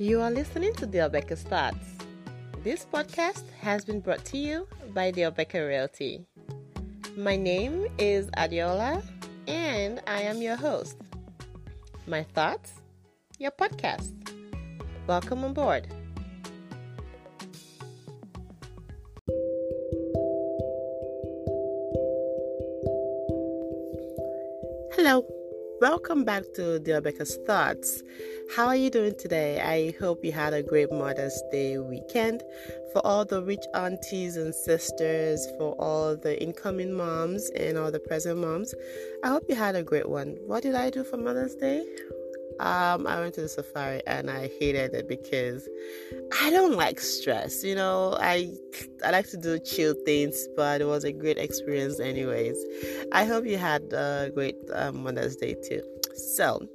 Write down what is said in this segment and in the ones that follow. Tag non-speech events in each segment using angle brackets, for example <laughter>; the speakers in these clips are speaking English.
You are listening to the Obeka Thoughts. This podcast has been brought to you by the Obeka Realty. My name is Adiola, and I am your host. My thoughts, your podcast. Welcome on board. Hello, welcome back to the Rebecca's Thoughts. How are you doing today? I hope you had a great Mother's Day weekend. For all the rich aunties and sisters, for all the incoming moms and all the present moms, I hope you had a great one. What did I do for Mother's Day? Um, I went to the safari and I hated it because I don't like stress. You know, I I like to do chill things, but it was a great experience, anyways. I hope you had a great um, Mother's Day too. So.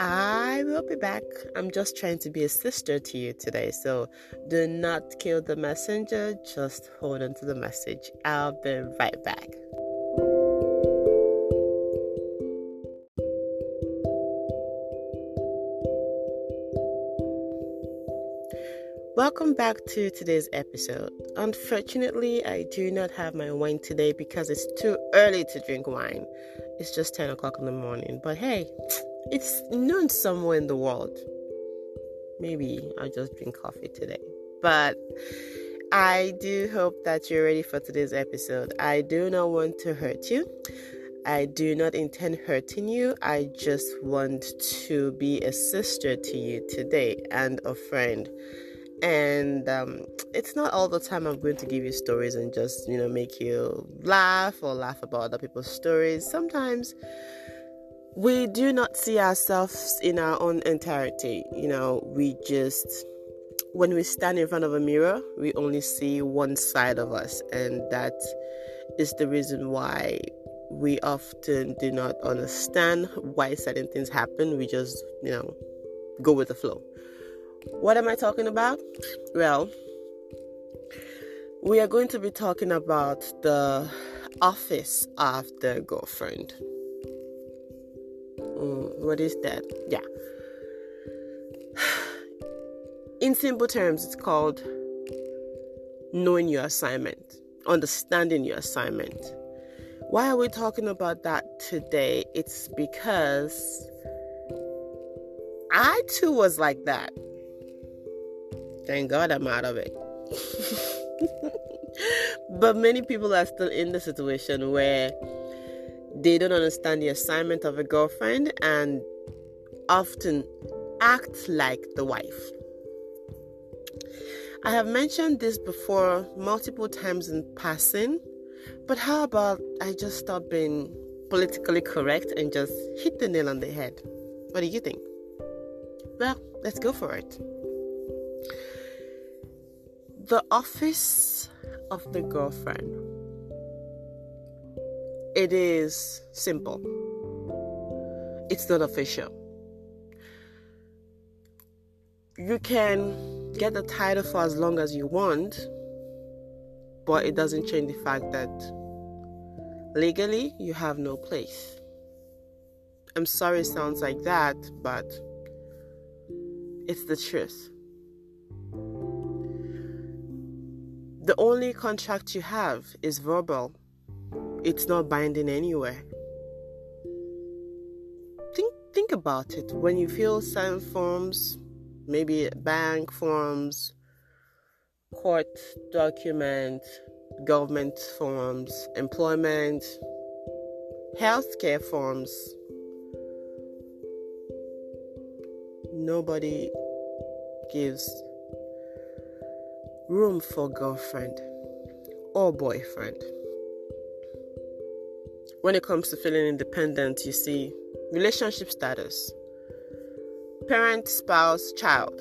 I will be back. I'm just trying to be a sister to you today. So do not kill the messenger, just hold on to the message. I'll be right back. Welcome back to today's episode. Unfortunately, I do not have my wine today because it's too early to drink wine. It's just 10 o'clock in the morning. But hey, it's noon somewhere in the world. Maybe I'll just drink coffee today. But I do hope that you're ready for today's episode. I do not want to hurt you. I do not intend hurting you. I just want to be a sister to you today and a friend and um, it's not all the time I'm going to give you stories and just you know make you laugh or laugh about other people's stories. Sometimes we do not see ourselves in our own entirety. You know, we just when we stand in front of a mirror, we only see one side of us, and that is the reason why we often do not understand why certain things happen. We just, you know, go with the flow. What am I talking about? Well, we are going to be talking about the office of the girlfriend. Mm, what is that? Yeah. <sighs> In simple terms, it's called knowing your assignment, understanding your assignment. Why are we talking about that today? It's because I too was like that. Thank God I'm out of it. <laughs> but many people are still in the situation where they don't understand the assignment of a girlfriend and often act like the wife. I have mentioned this before multiple times in passing, but how about I just stop being politically correct and just hit the nail on the head? What do you think? Well, let's go for it. The office of the girlfriend. It is simple. It's not official. You can get the title for as long as you want, but it doesn't change the fact that legally you have no place. I'm sorry it sounds like that, but it's the truth. The only contract you have is verbal, it's not binding anywhere. Think, think about it. When you fill certain forms, maybe bank forms, court document, government forms, employment, healthcare forms, nobody gives room for girlfriend or boyfriend. When it comes to feeling independent, you see relationship status, parent, spouse, child,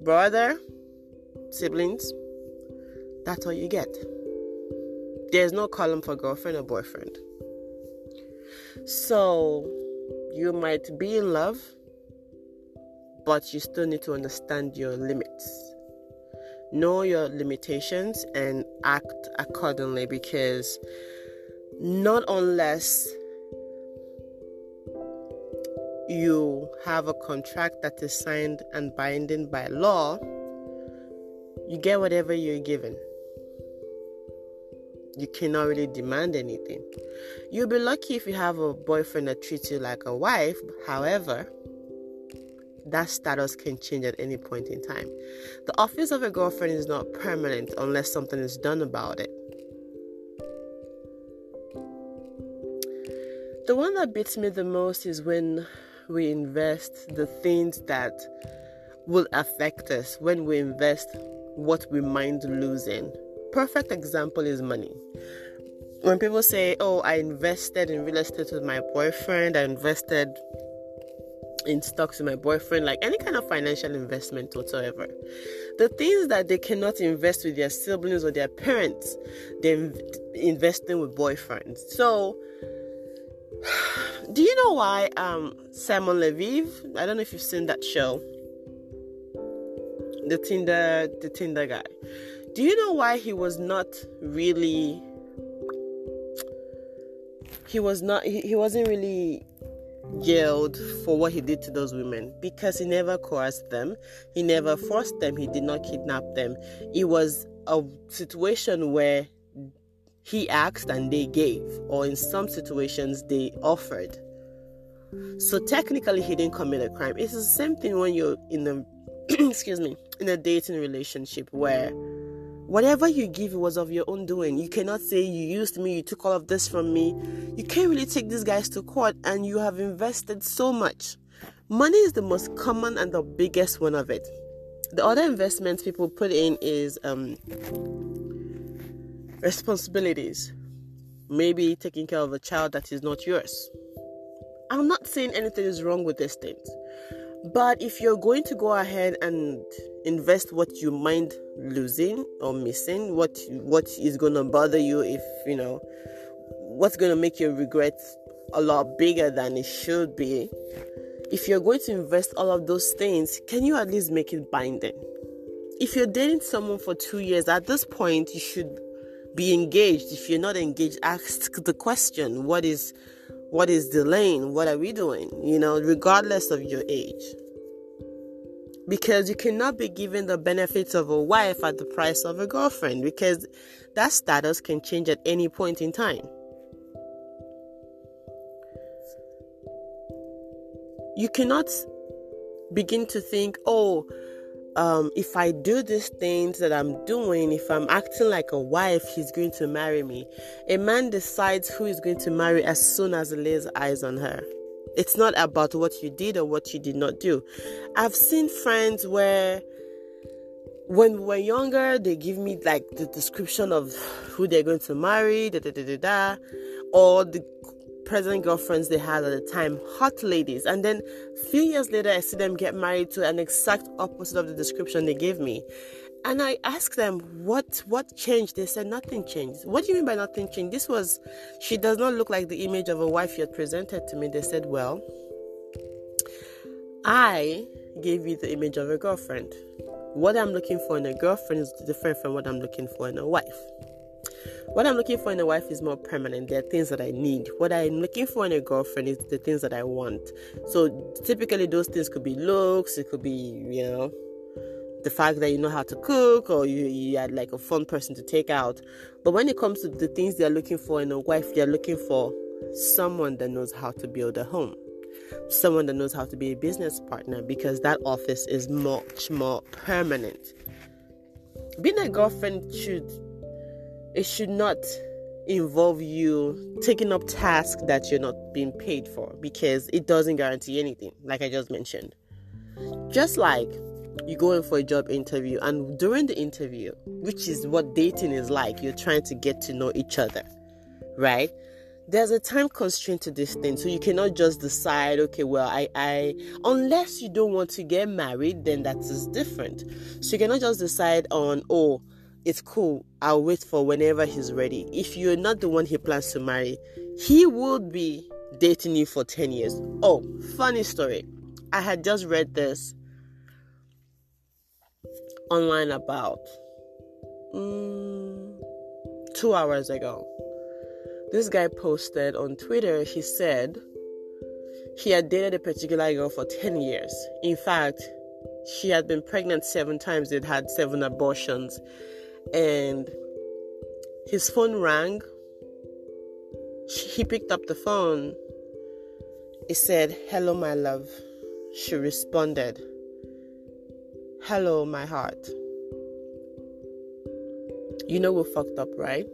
brother, siblings. That's all you get. There's no column for girlfriend or boyfriend. So you might be in love, but you still need to understand your limits know your limitations and act accordingly because not unless you have a contract that is signed and binding by law, you get whatever you're given. You cannot really demand anything. You'll be lucky if you have a boyfriend that treats you like a wife. However, that status can change at any point in time. The office of a girlfriend is not permanent unless something is done about it. The one that beats me the most is when we invest the things that will affect us, when we invest what we mind losing. Perfect example is money. When people say, Oh, I invested in real estate with my boyfriend, I invested in stocks with my boyfriend, like any kind of financial investment whatsoever. The things that they cannot invest with their siblings or their parents, they're investing with boyfriends. So, do you know why um, Simon Leviev? I don't know if you've seen that show, the Tinder, the Tinder guy. Do you know why he was not really? He was not. He, he wasn't really jailed for what he did to those women because he never coerced them, he never forced them, he did not kidnap them. It was a situation where he asked and they gave, or in some situations they offered. So technically, he didn't commit a crime. It's the same thing when you're in a <clears throat> excuse me in a dating relationship where Whatever you give was of your own doing. You cannot say you used me, you took all of this from me. You can't really take these guys to court and you have invested so much. Money is the most common and the biggest one of it. The other investments people put in is um, responsibilities. Maybe taking care of a child that is not yours. I'm not saying anything is wrong with these things. But if you're going to go ahead and invest what you mind losing or missing, what what is going to bother you if, you know, what's going to make your regrets a lot bigger than it should be. If you're going to invest all of those things, can you at least make it binding? If you're dating someone for 2 years, at this point you should be engaged. If you're not engaged, ask the question, what is what is delaying? What are we doing? You know, regardless of your age. Because you cannot be given the benefits of a wife at the price of a girlfriend, because that status can change at any point in time. You cannot begin to think, oh, um, if I do these things that I'm doing, if I'm acting like a wife, he's going to marry me. A man decides who he's going to marry as soon as he lays eyes on her. It's not about what you did or what you did not do. I've seen friends where when we were younger, they give me like the description of who they're going to marry, da da da da da, or the present girlfriends they had at the time, hot ladies. And then a few years later, I see them get married to an exact opposite of the description they gave me. And I asked them, what what changed? They said nothing changed. What do you mean by nothing changed? This was she does not look like the image of a wife you had presented to me. They said, Well, I gave you the image of a girlfriend. What I'm looking for in a girlfriend is different from what I'm looking for in a wife. What I'm looking for in a wife is more permanent. There are things that I need. What I'm looking for in a girlfriend is the things that I want. So typically, those things could be looks, it could be, you know, the fact that you know how to cook or you, you are like a fun person to take out. But when it comes to the things they're looking for in a wife, they're looking for someone that knows how to build a home, someone that knows how to be a business partner because that office is much more permanent. Being a girlfriend should it should not involve you taking up tasks that you're not being paid for because it doesn't guarantee anything, like I just mentioned. Just like you go in for a job interview, and during the interview, which is what dating is like, you're trying to get to know each other, right? There's a time constraint to this thing, so you cannot just decide, okay, well, I, I, unless you don't want to get married, then that is different. So you cannot just decide on, oh, it's cool. I'll wait for whenever he's ready. If you're not the one he plans to marry, he would be dating you for 10 years. Oh, funny story. I had just read this online about mm, two hours ago. This guy posted on Twitter, he said he had dated a particular girl for 10 years. In fact, she had been pregnant seven times, they'd had seven abortions. And his phone rang. He picked up the phone. He said, Hello, my love. She responded, Hello, my heart. You know we fucked up, right?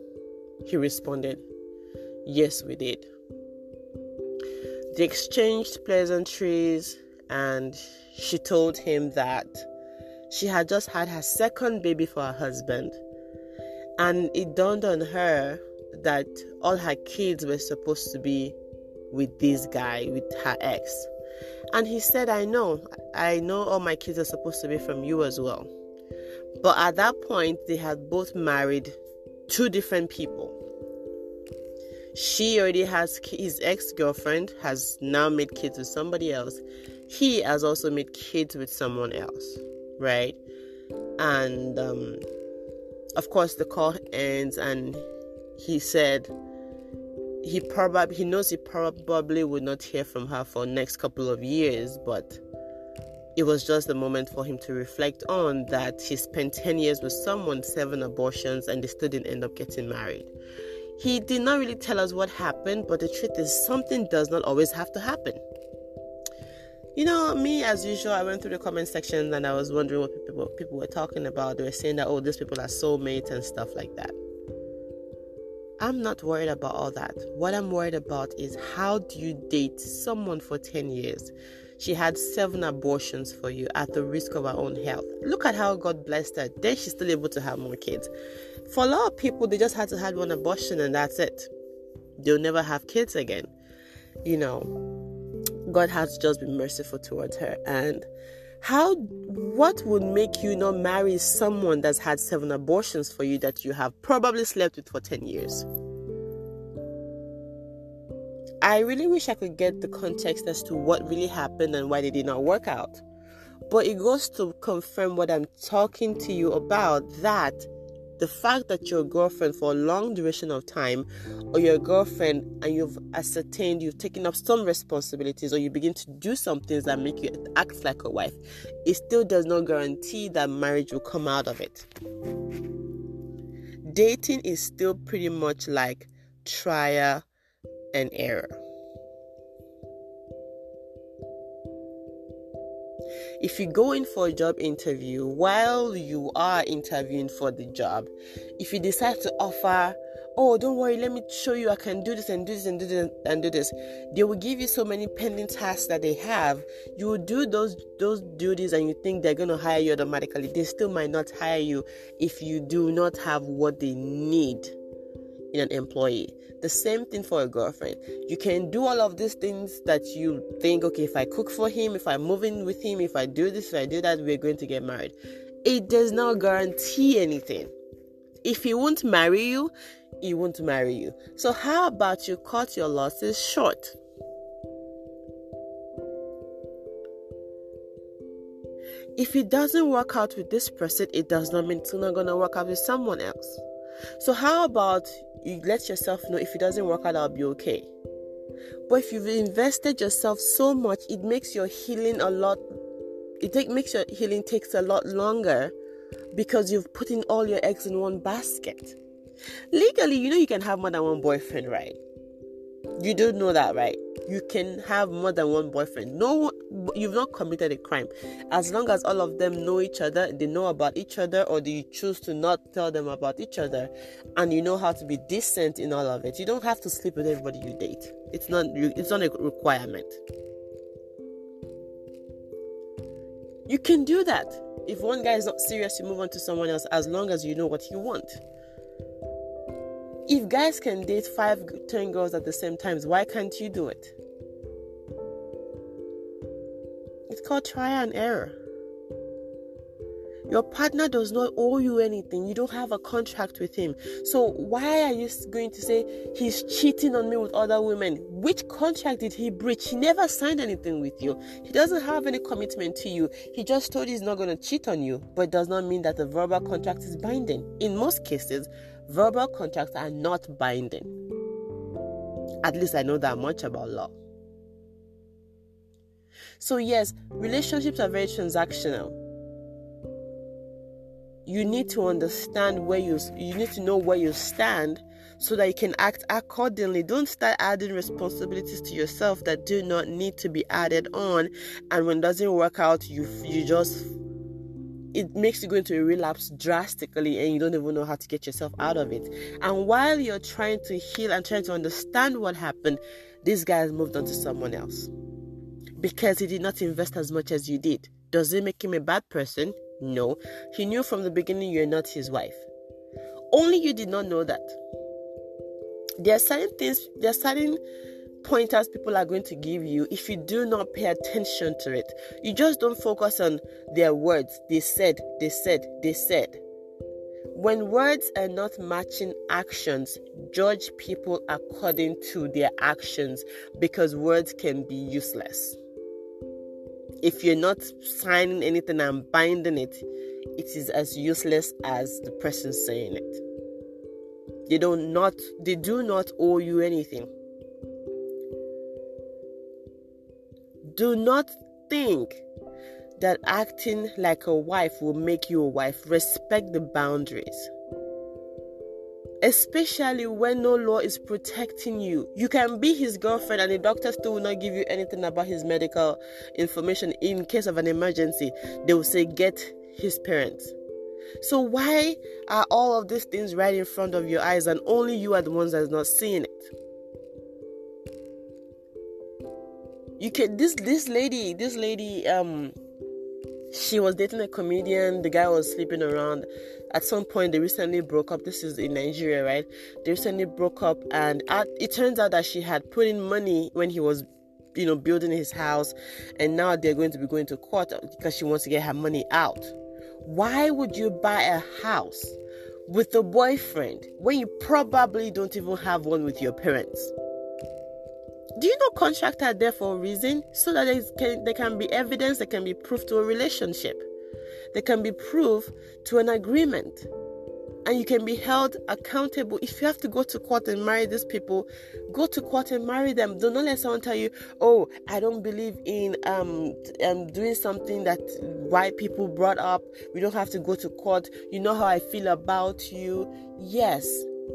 He responded, Yes, we did. They exchanged pleasantries, and she told him that she had just had her second baby for her husband. And it dawned on her that all her kids were supposed to be with this guy, with her ex. And he said, I know, I know all my kids are supposed to be from you as well. But at that point, they had both married two different people she already has his ex-girlfriend has now made kids with somebody else he has also made kids with someone else right and um, of course the call ends and he said he probably he knows he probably would not hear from her for next couple of years but it was just a moment for him to reflect on that he spent 10 years with someone seven abortions and they still didn't end up getting married he did not really tell us what happened, but the truth is, something does not always have to happen. You know, me as usual, I went through the comment section and I was wondering what people what people were talking about. They were saying that oh, these people are soulmates and stuff like that. I'm not worried about all that. What I'm worried about is how do you date someone for 10 years? She had seven abortions for you at the risk of her own health. Look at how God blessed her. Then she's still able to have more kids. For a lot of people, they just had to have one abortion and that's it. They'll never have kids again. You know, God has just been merciful towards her. And how, what would make you not marry someone that's had seven abortions for you that you have probably slept with for 10 years? I really wish I could get the context as to what really happened and why they did not work out. But it goes to confirm what I'm talking to you about that the fact that your girlfriend for a long duration of time or your girlfriend and you've ascertained you've taken up some responsibilities or you begin to do some things that make you act like a wife it still does not guarantee that marriage will come out of it. Dating is still pretty much like trial and error if you go in for a job interview while you are interviewing for the job if you decide to offer oh don't worry let me show you i can do this and do this and do this and do this they will give you so many pending tasks that they have. You will do those those duties and you think they're going to hire you automatically. They still might not hire you if you do not have what they need in an employee. The same thing for a girlfriend. You can do all of these things that you think, okay, if I cook for him, if I move in with him, if I do this, if I do that, we're going to get married. It does not guarantee anything. If he won't marry you, he won't marry you. So, how about you cut your losses short? If it doesn't work out with this person, it does not mean it's not going to work out with someone else. So, how about you let yourself know if it doesn't work out, I'll be okay. But if you've invested yourself so much, it makes your healing a lot. It take, makes your healing takes a lot longer because you've put in all your eggs in one basket. Legally, you know you can have more than one boyfriend, right? You do know that, right? You can have more than one boyfriend. No, you've not committed a crime. As long as all of them know each other, they know about each other, or you choose to not tell them about each other, and you know how to be decent in all of it. You don't have to sleep with everybody you date. It's not. It's not a requirement. You can do that. If one guy is not serious, you move on to someone else as long as you know what you want. If guys can date five, ten girls at the same time, why can't you do it? It's called trial and error. Your partner does not owe you anything. You don't have a contract with him. So why are you going to say he's cheating on me with other women? Which contract did he breach? He never signed anything with you. He doesn't have any commitment to you. He just told you he's not going to cheat on you, but it does not mean that the verbal contract is binding. In most cases, verbal contracts are not binding. At least I know that much about law. So, yes, relationships are very transactional. You need to understand where you you need to know where you stand so that you can act accordingly. Don't start adding responsibilities to yourself that do not need to be added on and when it doesn't work out you you just it makes you go into a relapse drastically and you don't even know how to get yourself out of it. And while you're trying to heal and trying to understand what happened, this guy has moved on to someone else because he did not invest as much as you did. Does it make him a bad person? No. He knew from the beginning you're not his wife. Only you did not know that. There are certain things, there are certain pointers people are going to give you if you do not pay attention to it. You just don't focus on their words. They said, they said, they said. When words are not matching actions, judge people according to their actions because words can be useless. If you're not signing anything and binding it, it is as useless as the person saying it. They do not they do not owe you anything. Do not think that acting like a wife will make you a wife. Respect the boundaries. Especially when no law is protecting you. You can be his girlfriend, and the doctor still will not give you anything about his medical information in case of an emergency. They will say, Get his parents. So, why are all of these things right in front of your eyes, and only you are the ones that's not seeing it? You can this this lady this lady um she was dating a comedian. The guy was sleeping around. At some point they recently broke up. This is in nigeria right? They recently broke up and at, it turns out that she had put in money when he was you know building his house and now they're going to be going to court because she wants to get her money out. Why would you buy a house with a boyfriend when you probably don't even have one with your parents do you know contracts are there for a reason? So that there can, there can be evidence, there can be proof to a relationship, there can be proof to an agreement, and you can be held accountable. If you have to go to court and marry these people, go to court and marry them. Do not let someone tell you, "Oh, I don't believe in um, um doing something that white people brought up. We don't have to go to court. You know how I feel about you." Yes,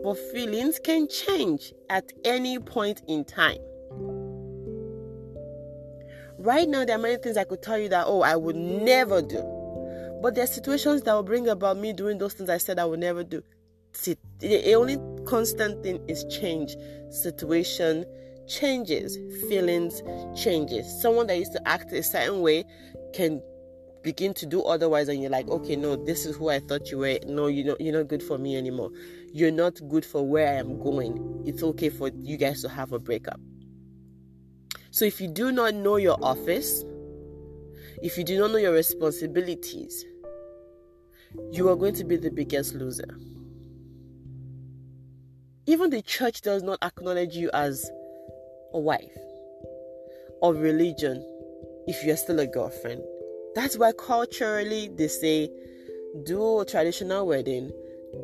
but feelings can change at any point in time. Right now, there are many things I could tell you that, oh, I would never do. But there are situations that will bring about me doing those things I said I would never do. See, the only constant thing is change. Situation changes, feelings changes. Someone that used to act a certain way can begin to do otherwise and you're like okay no this is who i thought you were no you know you're not good for me anymore you're not good for where i am going it's okay for you guys to have a breakup so if you do not know your office, if you do not know your responsibilities, you are going to be the biggest loser. Even the church does not acknowledge you as a wife of religion if you're still a girlfriend. That's why culturally they say do a traditional wedding,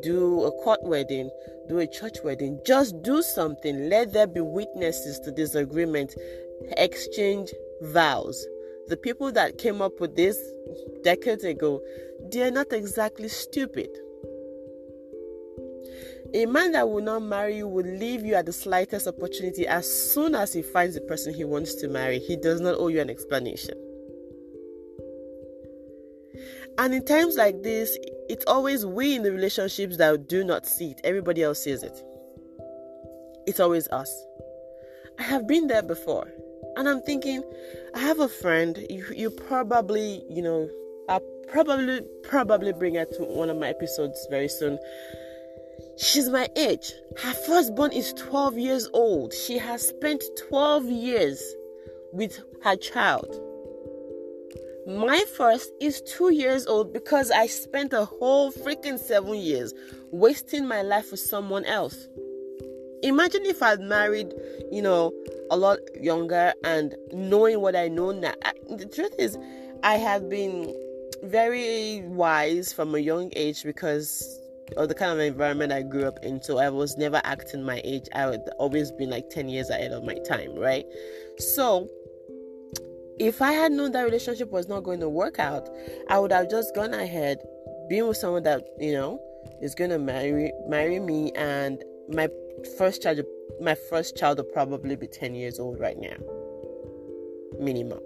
do a court wedding, do a church wedding. Just do something. Let there be witnesses to this agreement exchange vows. The people that came up with this decades ago, they're not exactly stupid. A man that will not marry you will leave you at the slightest opportunity as soon as he finds the person he wants to marry. He does not owe you an explanation. And in times like this, it's always we in the relationships that do not see it. Everybody else sees it. It's always us. I have been there before. And I'm thinking, I have a friend, you, you probably, you know, I'll probably, probably bring her to one of my episodes very soon. She's my age. Her firstborn is 12 years old. She has spent 12 years with her child. My first is two years old because I spent a whole freaking seven years wasting my life with someone else. Imagine if I'd married, you know, a lot younger and knowing what I know now. The truth is, I have been very wise from a young age because of the kind of environment I grew up in. So I was never acting my age. I would always been like 10 years ahead of my time, right? So if I had known that relationship was not going to work out, I would have just gone ahead, being with someone that, you know, is gonna marry marry me and my first child my first child will probably be 10 years old right now. Minimum.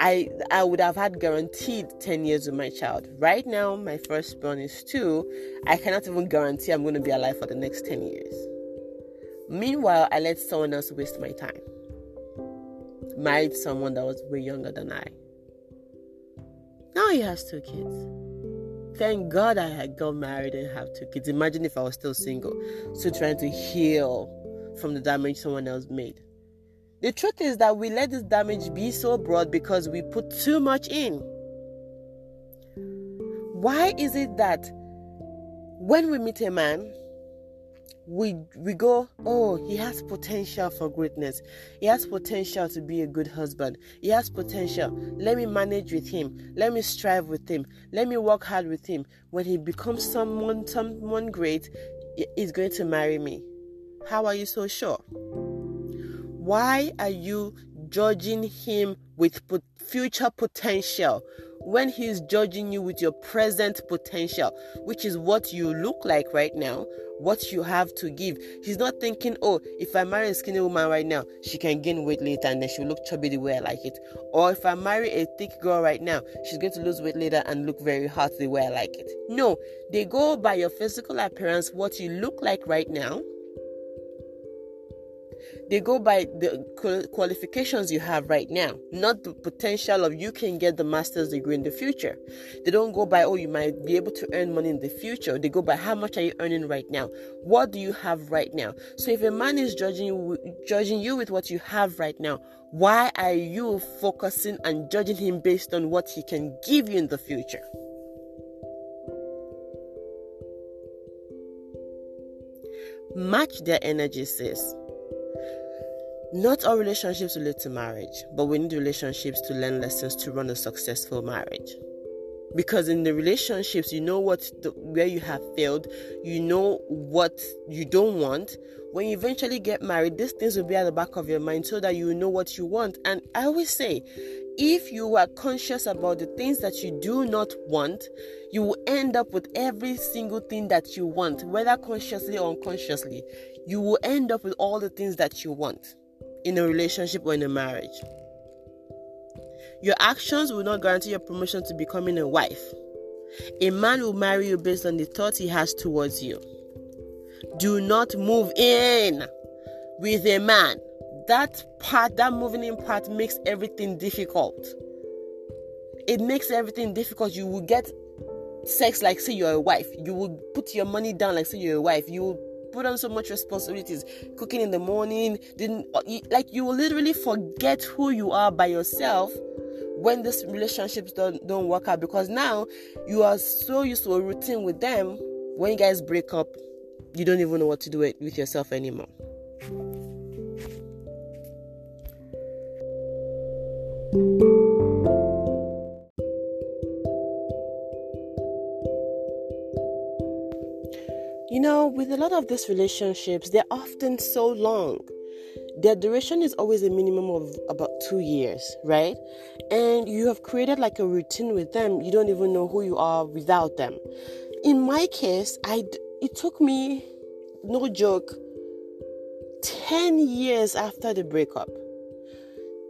I I would have had guaranteed 10 years with my child. Right now, my firstborn is two. I cannot even guarantee I'm going to be alive for the next 10 years. Meanwhile, I let someone else waste my time. Married someone that was way younger than I. Now he has two kids. Thank God I had got married and have two kids. Imagine if I was still single, still trying to heal from the damage someone else made. The truth is that we let this damage be so broad because we put too much in. Why is it that when we meet a man, we we go, oh, he has potential for greatness. He has potential to be a good husband. He has potential. Let me manage with him. Let me strive with him. Let me work hard with him. When he becomes someone someone great, he's going to marry me. How are you so sure? Why are you judging him with future potential when he's judging you with your present potential, which is what you look like right now, what you have to give? He's not thinking, oh, if I marry a skinny woman right now, she can gain weight later and then she'll look chubby the way I like it. Or if I marry a thick girl right now, she's going to lose weight later and look very hot the way I like it. No, they go by your physical appearance, what you look like right now they go by the qualifications you have right now, not the potential of you can get the master's degree in the future. They don't go by, oh, you might be able to earn money in the future. They go by how much are you earning right now? What do you have right now? So if a man is judging you, judging you with what you have right now, why are you focusing and judging him based on what he can give you in the future? Match their energy, sis. Not all relationships will lead to marriage, but we need relationships to learn lessons to run a successful marriage. Because in the relationships, you know what the, where you have failed, you know what you don't want. When you eventually get married, these things will be at the back of your mind so that you know what you want. And I always say, if you are conscious about the things that you do not want, you will end up with every single thing that you want, whether consciously or unconsciously. You will end up with all the things that you want in a relationship or in a marriage. Your actions will not guarantee your promotion to becoming a wife. A man will marry you based on the thoughts he has towards you. Do not move in with a man. That part, that moving in part, makes everything difficult. It makes everything difficult. You will get sex like say you're a wife. You will put your money down like say you're a wife. You will put on so much responsibilities. Cooking in the morning didn't uh, like you will literally forget who you are by yourself when these relationships don't, don't work out. Because now you are so used to a routine with them. When you guys break up you don't even know what to do with yourself anymore a lot of these relationships, they're often so long. Their duration is always a minimum of about two years, right? And you have created like a routine with them. You don't even know who you are without them. In my case, I it took me, no joke, 10 years after the breakup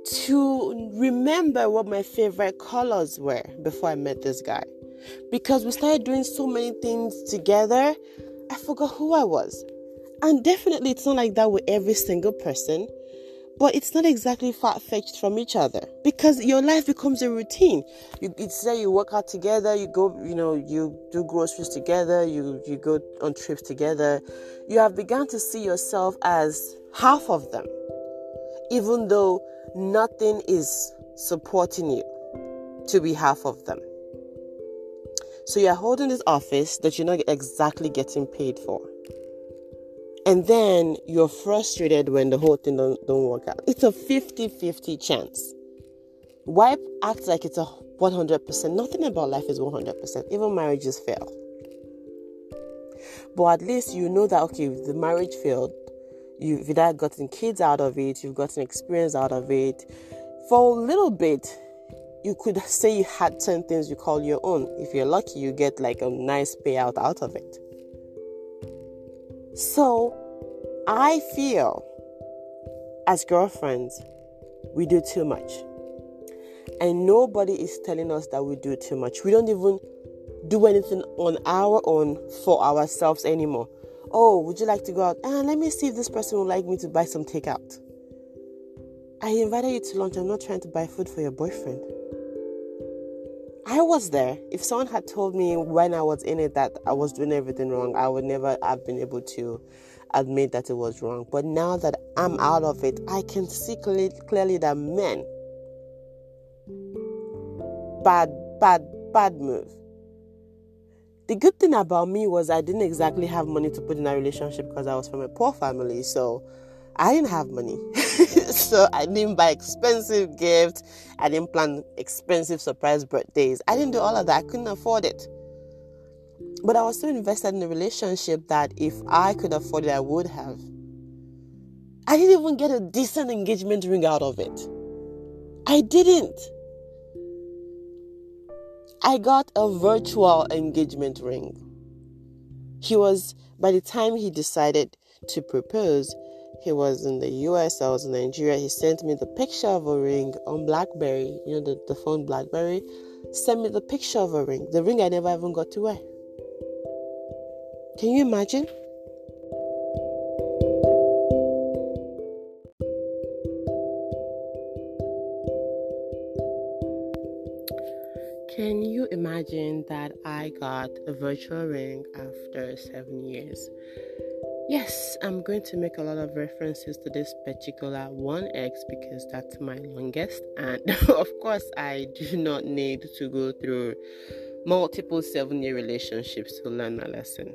to remember what my favorite colors were before I met this guy. Because we started doing so many things together I forgot who I was. And definitely, it's not like that with every single person, but it's not exactly far fetched from each other because your life becomes a routine. You say you work out together, you go, you know, you do groceries together, you you go on trips together. You have begun to see yourself as half of them, even though nothing is supporting you to be half of them. So you're holding this office that you're not exactly getting paid for. And then you're frustrated when the whole thing don't, don't work out. It's a 50 50 chance. Why act like it's a 100%? Nothing about life is 100%. Even marriages fail. But at least you know that, okay, the marriage failed, you've either gotten kids out of it, you've gotten experience out of it, For a little bit, you could <laughs> say you had 10 things you call your own. If you're lucky, you get like a nice payout out of it. So, I feel as girlfriends, we do too much. And nobody is telling us that we do too much. We don't even do anything on our own for ourselves anymore. Oh, would you like to go out? Ah, let me see if this person would like me to buy some takeout. I invited you to lunch. I'm not trying to buy food for your boyfriend. I was there. If someone had told me when I was in it that I was doing everything wrong, I would never have been able to admit that it was wrong. But now that I'm out of it, I can see clearly, that men, bad, bad, bad move. The good thing about me was I didn't exactly have money to put in a relationship because I was from a poor family. So I didn't have money. <laughs> so I didn't buy expensive gifts. I didn't plan expensive surprise birthdays. I didn't do all of that. I couldn't afford it. But I was so invested in the relationship that if I could afford it, I would have. I didn't even get a decent engagement ring out of it. I didn't. I got a virtual engagement ring. He was, by the time he decided to propose, he was in the US, I was in Nigeria. He sent me the picture of a ring on Blackberry, you know, the, the phone Blackberry. Sent me the picture of a ring, the ring I never even got to wear. Can you imagine? Can you imagine that I got a virtual ring after seven years? Yes, I'm going to make a lot of references to this particular 1x because that's my longest, and <laughs> of course, I do not need to go through multiple seven year relationships to learn a lesson.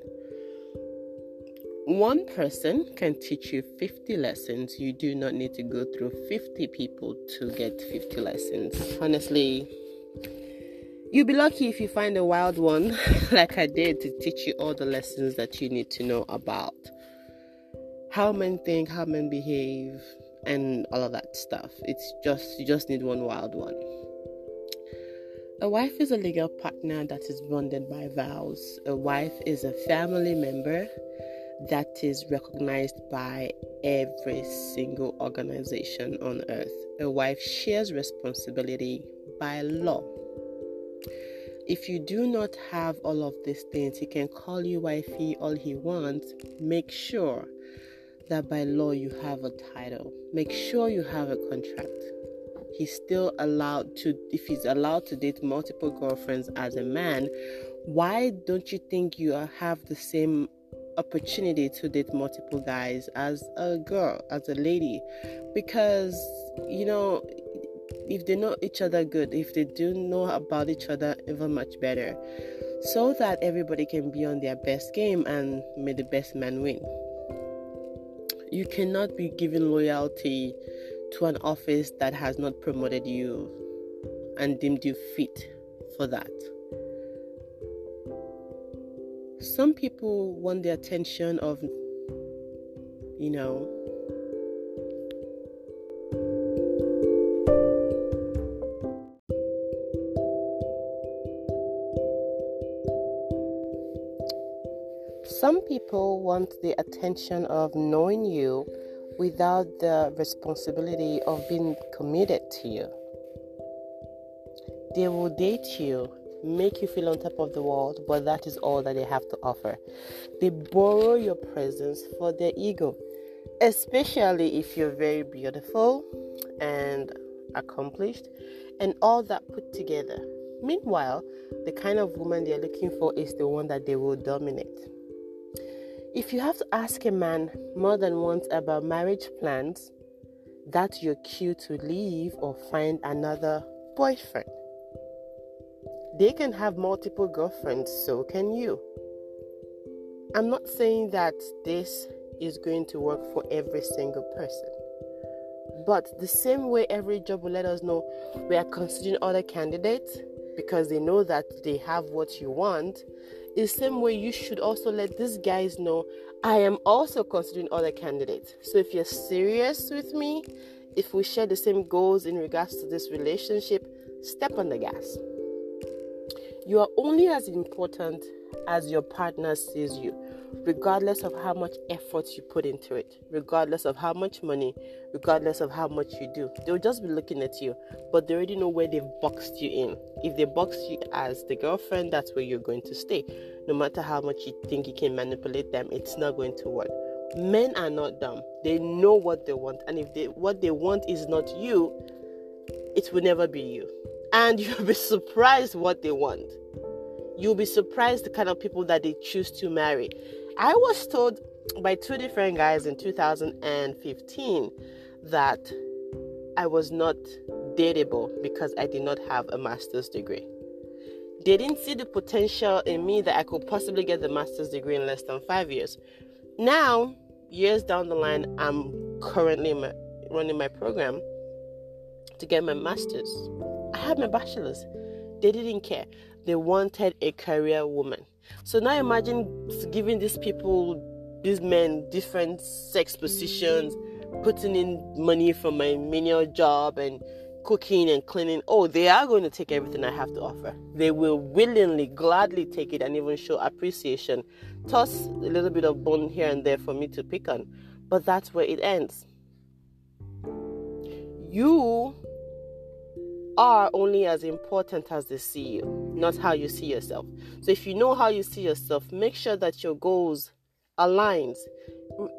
One person can teach you 50 lessons. You do not need to go through 50 people to get 50 lessons. Honestly, You'll be lucky if you find a wild one <laughs> like I did to teach you all the lessons that you need to know about how men think, how men behave, and all of that stuff. It's just you just need one wild one. A wife is a legal partner that is bonded by vows. A wife is a family member that is recognized by every single organization on earth. A wife shares responsibility by law. If you do not have all of these things, he can call you wifey all he wants. Make sure that by law you have a title. Make sure you have a contract. He's still allowed to, if he's allowed to date multiple girlfriends as a man, why don't you think you have the same opportunity to date multiple guys as a girl, as a lady? Because, you know, if they know each other good, if they do know about each other even much better, so that everybody can be on their best game and may the best man win. You cannot be given loyalty to an office that has not promoted you and deemed you fit for that. Some people want the attention of, you know, Some people want the attention of knowing you without the responsibility of being committed to you. They will date you, make you feel on top of the world, but that is all that they have to offer. They borrow your presence for their ego, especially if you're very beautiful and accomplished and all that put together. Meanwhile, the kind of woman they're looking for is the one that they will dominate. If you have to ask a man more than once about marriage plans, that's your cue to leave or find another boyfriend. They can have multiple girlfriends, so can you. I'm not saying that this is going to work for every single person. But the same way every job will let us know we are considering other candidates because they know that they have what you want, the same way you should also let these guys know I am also considering other candidates. So if you're serious with me, if we share the same goals in regards to this relationship, step on the gas. You are only as important as your partner sees you, regardless of how much effort you put into it, regardless of how much money, regardless of how much you do. They'll just be looking at you, but they already know where they've boxed you in. If they box you as the girlfriend, that's where you're going to stay. No matter how much you think you can manipulate them, it's not going to work. Men are not dumb. They know what they want, and if they what they want is not you, it will never be you. And <laughs> you'll be surprised what they want. You'll be surprised the kind of people that they choose to marry. I was told by two different guys in 2015 that I was not dateable because I did not have a master's degree. They didn't see the potential in me that I could possibly get the master's degree in less than five years. Now, years down the line, I'm currently my, running my program to get my master's. I have my bachelor's. They didn't care. They wanted a career woman. So now imagine giving these people, these men, different sex positions, putting in money from my menial job and cooking and cleaning, oh, they are going to take everything I have to offer. They will willingly, gladly take it and even show appreciation. Toss a little bit of bone here and there for me to pick on. But that's where it ends. You are only as important as they see you, not how you see yourself. So if you know how you see yourself, make sure that your goals aligns.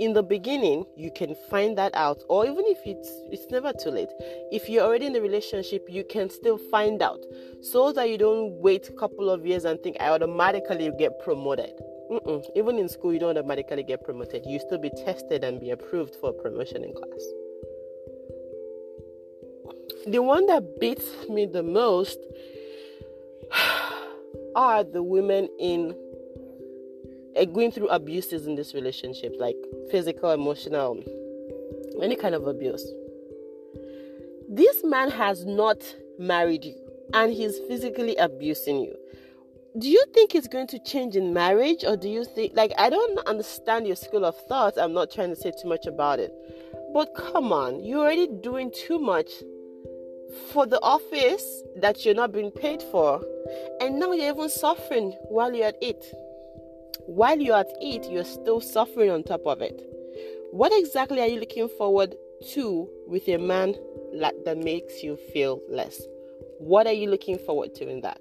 In the beginning you can find that out or even if it's it's never too late. If you're already in the relationship you can still find out so that you don't wait a couple of years and think i automatically get promoted. Mm-mm. even in school you don't automatically get promoted. You still be tested and be approved for promotion in class the one that beats me the most <sighs> are the women in uh, going through abuses in this relationship, like physical, emotional, any kind of abuse. This man has not married you and he's physically abusing you. Do you think it's going to change in marriage, or do you think, like, I don't understand your school of thought? I'm not trying to say too much about it. But come on, you're already doing too much for the office that you're not being paid for, and now you're even suffering while you're at it while you're at it, you're still suffering on top of it. What exactly are you looking forward to with a man that makes you feel less? What are you looking forward to in that?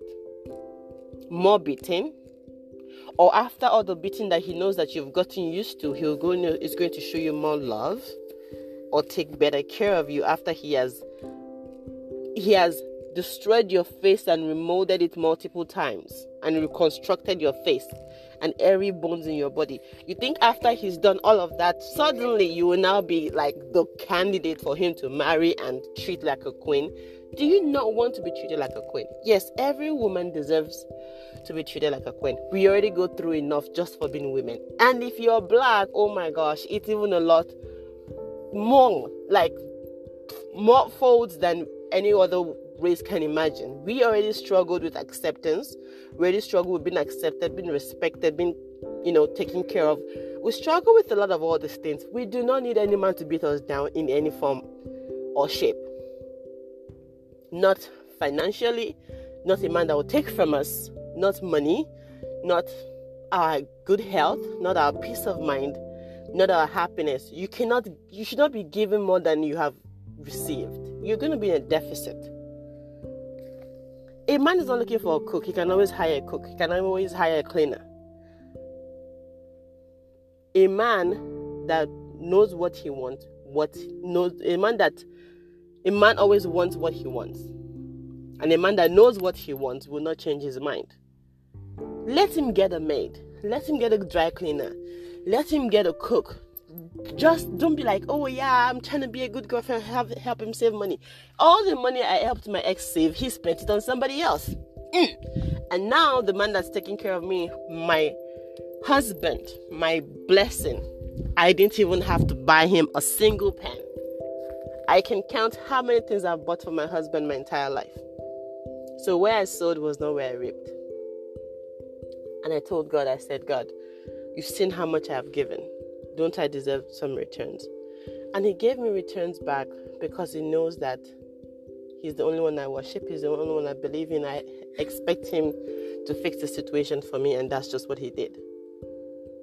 More beating? Or after all the beating that he knows that you've gotten used to, he'll go is going to show you more love or take better care of you after he has he has destroyed your face and remolded it multiple times and reconstructed your face and every bones in your body. You think after he's done all of that, suddenly you will now be like the candidate for him to marry and treat like a queen? Do you not want to be treated like a queen? Yes, every woman deserves to be treated like a queen. We already go through enough just for being women. And if you're black, oh my gosh, it's even a lot more like more folds than any other race can imagine. We already struggled with acceptance. We already struggled with being accepted, being respected, being, you know, taken care of. We struggle with a lot of all these things. We do not need any man to beat us down in any form or shape. Not financially, not a man that will take from us, not money, not our good health, not our peace of mind, not our happiness. You cannot you should not be given more than you have received. You're going to be in a deficit a man is not looking for a cook. He can always hire a cook. He can always hire a cleaner. A man that knows what he wants, what knows a man that a man always wants what he wants. And a man that knows what he wants will not change his mind. Let him get a maid. Let him get a dry cleaner. Let him get a cook just don't be like, oh yeah, I'm trying to be a good girlfriend, help, help him save money. All the money I helped my ex save, he spent it on somebody else. Mm. And now the man that's taking care of me, my husband, my blessing, I didn't even have to buy him a single pen. I can count how many things I've bought for my husband my entire life. So where I sowed was not where I reaped. And I told God, I said, God, you've seen how much I have given don't I deserve some returns? And he gave me returns back because he knows that he's the only one I worship, he's the only one I believe in. I expect him to fix the situation for me, and that's just what he did.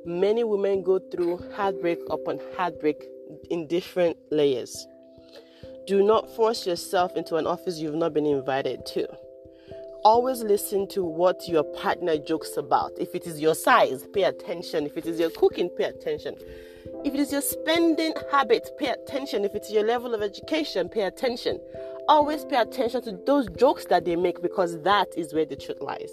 Many women go through heartbreak upon heartbreak in different layers. Do not force yourself into an office you've not been invited to. Always listen to what your partner jokes about. If it is your size, pay attention. If it is your cooking, pay attention. If it is your spending habits, pay attention. If it's your level of education, pay attention. Always pay attention to those jokes that they make because that is where the truth lies.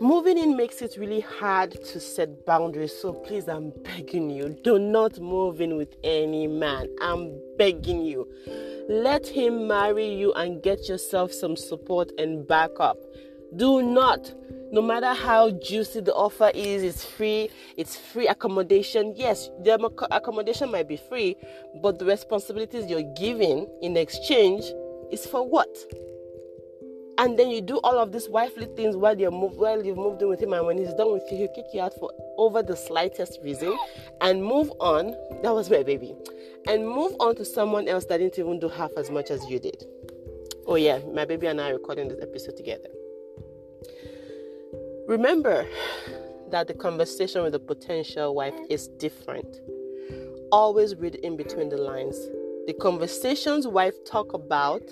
Moving in makes it really hard to set boundaries, so please, I'm begging you, do not move in with any man. I'm begging you. Let him marry you and get yourself some support and backup. Do not, no matter how juicy the offer is, it's free, it's free accommodation. Yes, the accommodation might be free, but the responsibilities you're giving in exchange is for what? And then you do all of these wifely things while you're move, while you've moved in with him, and when he's done with you, he'll kick you out for over the slightest reason and move on. That was my baby, and move on to someone else that didn't even do half as much as you did. Oh yeah, my baby and I are recording this episode together. Remember that the conversation with a potential wife is different. Always read in between the lines. The conversations wife talk about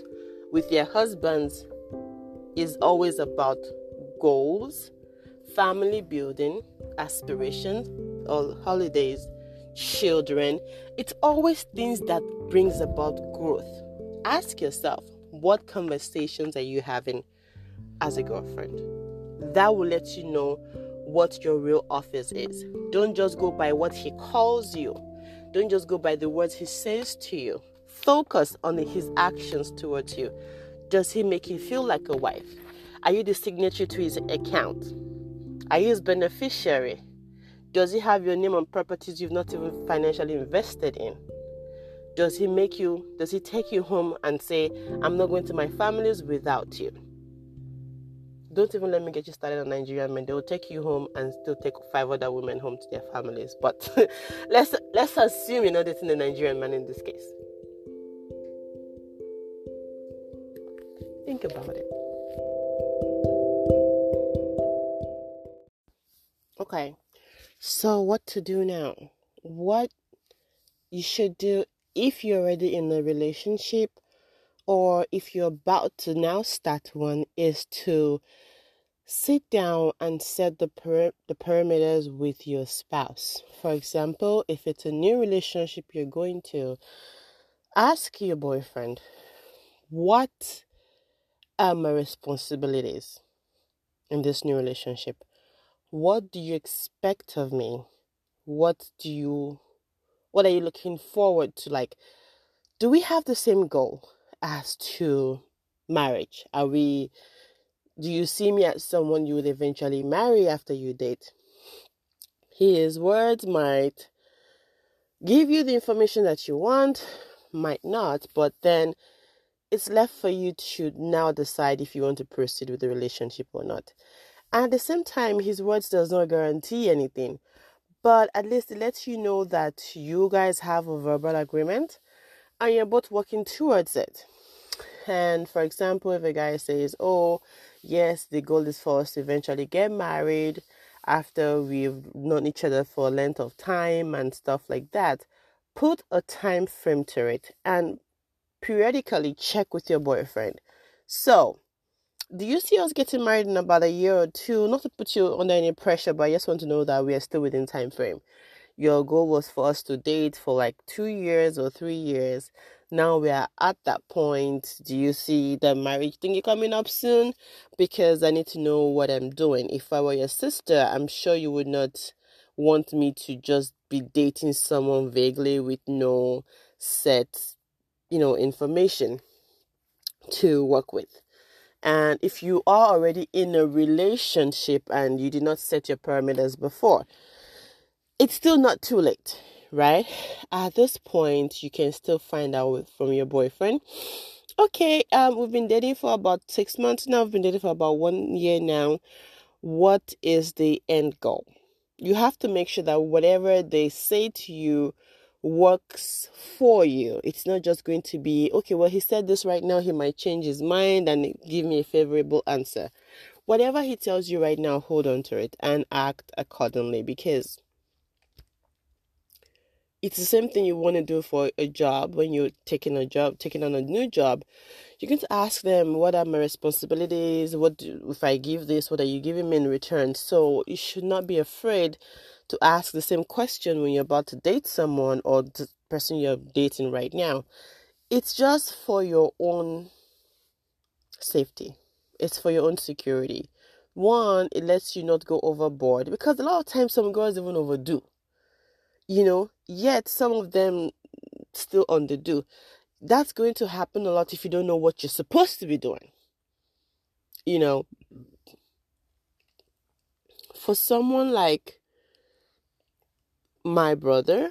with their husbands is always about goals, family building, aspirations, or holidays, children. It's always things that brings about growth. Ask yourself, what conversations are you having as a girlfriend? That will let you know what your real office is. Don't just go by what he calls you. Don't just go by the words he says to you. Focus on his actions towards you. Does he make you feel like a wife? Are you the signatory to his account? Are you his beneficiary? Does he have your name on properties you've not even financially invested in? Does he make you, does he take you home and say, I'm not going to my families without you? Don't even let me get you started on Nigerian men. They will take you home and still take five other women home to their families. But <laughs> let's let's assume you're not dating a Nigerian man in this case. Think about it. Okay, so what to do now? What you should do if you're already in a relationship or if you're about to now start one is to sit down and set the per- the parameters with your spouse. For example, if it's a new relationship you're going to ask your boyfriend, what are my responsibilities in this new relationship? What do you expect of me? What do you what are you looking forward to like do we have the same goal as to marriage? Are we do you see me as someone you would eventually marry after you date? His words might give you the information that you want, might not, but then it's left for you to now decide if you want to proceed with the relationship or not. And at the same time, his words does not guarantee anything, but at least it lets you know that you guys have a verbal agreement and you're both working towards it. And for example, if a guy says, Oh, yes, the goal is for us to eventually get married after we've known each other for a length of time and stuff like that, put a time frame to it and periodically check with your boyfriend. So, do you see us getting married in about a year or two? Not to put you under any pressure, but I just want to know that we are still within time frame. Your goal was for us to date for like two years or three years. Now we are at that point. Do you see the marriage thing coming up soon? Because I need to know what I'm doing. If I were your sister, I'm sure you would not want me to just be dating someone vaguely with no set you know, information to work with. And if you are already in a relationship and you did not set your parameters before, it's still not too late, right? At this point, you can still find out from your boyfriend. Okay, um, we've been dating for about six months now. We've been dating for about one year now. What is the end goal? You have to make sure that whatever they say to you works for you. It's not just going to be, okay, well, he said this right now, he might change his mind and give me a favorable answer. Whatever he tells you right now, hold on to it and act accordingly because it's the same thing you want to do for a job when you're taking a job, taking on a new job. You're going to ask them, What are my responsibilities? What do, if I give this? What are you giving me in return? So you should not be afraid to ask the same question when you're about to date someone or the person you're dating right now. It's just for your own safety, it's for your own security. One, it lets you not go overboard because a lot of times some girls even overdo you know, yet some of them still underdo. That's going to happen a lot if you don't know what you're supposed to be doing. You know, for someone like my brother,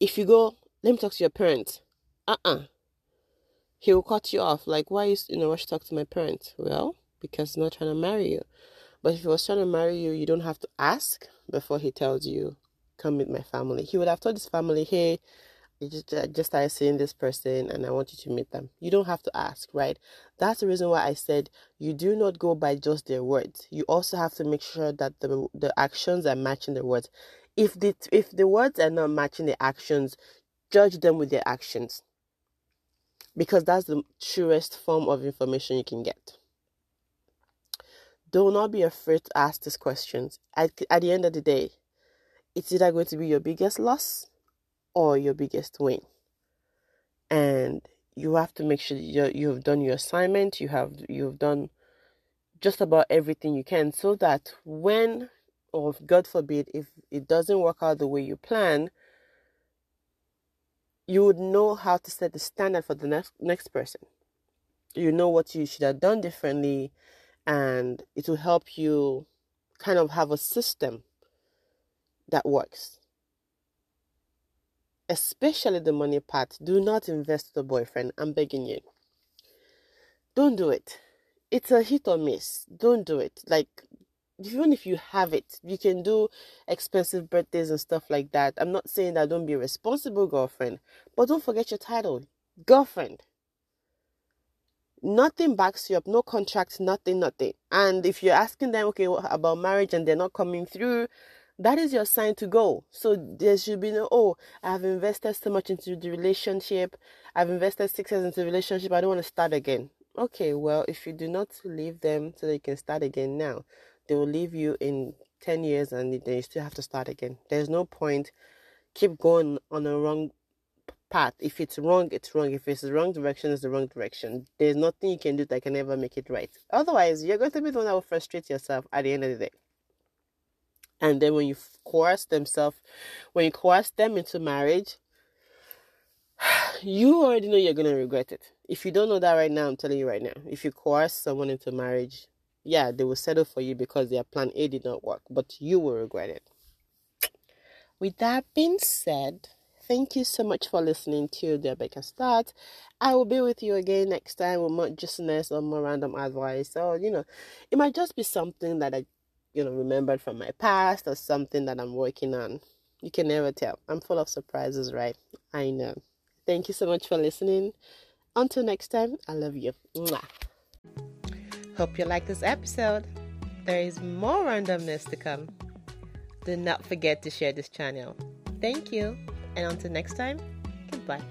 if you go, let me talk to your parents, uh uh-uh. uh, he will cut you off. Like, why is you know, why should talk to my parents? Well, because he's not trying to marry you. But if he was trying to marry you, you don't have to ask before he tells you, come meet my family. He would have told his family, hey, just, I just started seeing this person and I want you to meet them. You don't have to ask, right? That's the reason why I said you do not go by just their words. You also have to make sure that the the actions are matching the words. If the if the words are not matching the actions, judge them with their actions. Because that's the truest form of information you can get do not be afraid to ask these questions. At, at the end of the day, it's either going to be your biggest loss or your biggest win. And you have to make sure you have done your assignment, you have you've done just about everything you can so that when or God forbid if it doesn't work out the way you plan, you would know how to set the standard for the next next person. You know what you should have done differently and it will help you kind of have a system that works. Especially the money part. Do not invest with a boyfriend. I'm begging you. Don't do it. It's a hit or miss. Don't do it. Like, even if you have it, you can do expensive birthdays and stuff like that. I'm not saying that don't be a responsible girlfriend, but don't forget your title girlfriend nothing backs you up no contract nothing nothing and if you're asking them okay about marriage and they're not coming through that is your sign to go so there should be no oh i've invested so much into the relationship i've invested six years into the relationship i don't want to start again okay well if you do not leave them so they can start again now they will leave you in 10 years and then you still have to start again there's no point keep going on a wrong path. If it's wrong, it's wrong. If it's the wrong direction, it's the wrong direction. There's nothing you can do that can ever make it right. Otherwise, you're going to be the one that will frustrate yourself at the end of the day. And then when you coerce themselves, when you coerce them into marriage, you already know you're going to regret it. If you don't know that right now, I'm telling you right now. If you coerce someone into marriage, yeah, they will settle for you because their plan A did not work, but you will regret it. With that being said, Thank you so much for listening to the Rebecca Start. I will be with you again next time with more justness or more random advice. Or, you know, it might just be something that I, you know, remembered from my past or something that I'm working on. You can never tell. I'm full of surprises, right? I know. Thank you so much for listening. Until next time, I love you. Mwah. Hope you like this episode. There is more randomness to come. Do not forget to share this channel. Thank you. And until next time, goodbye.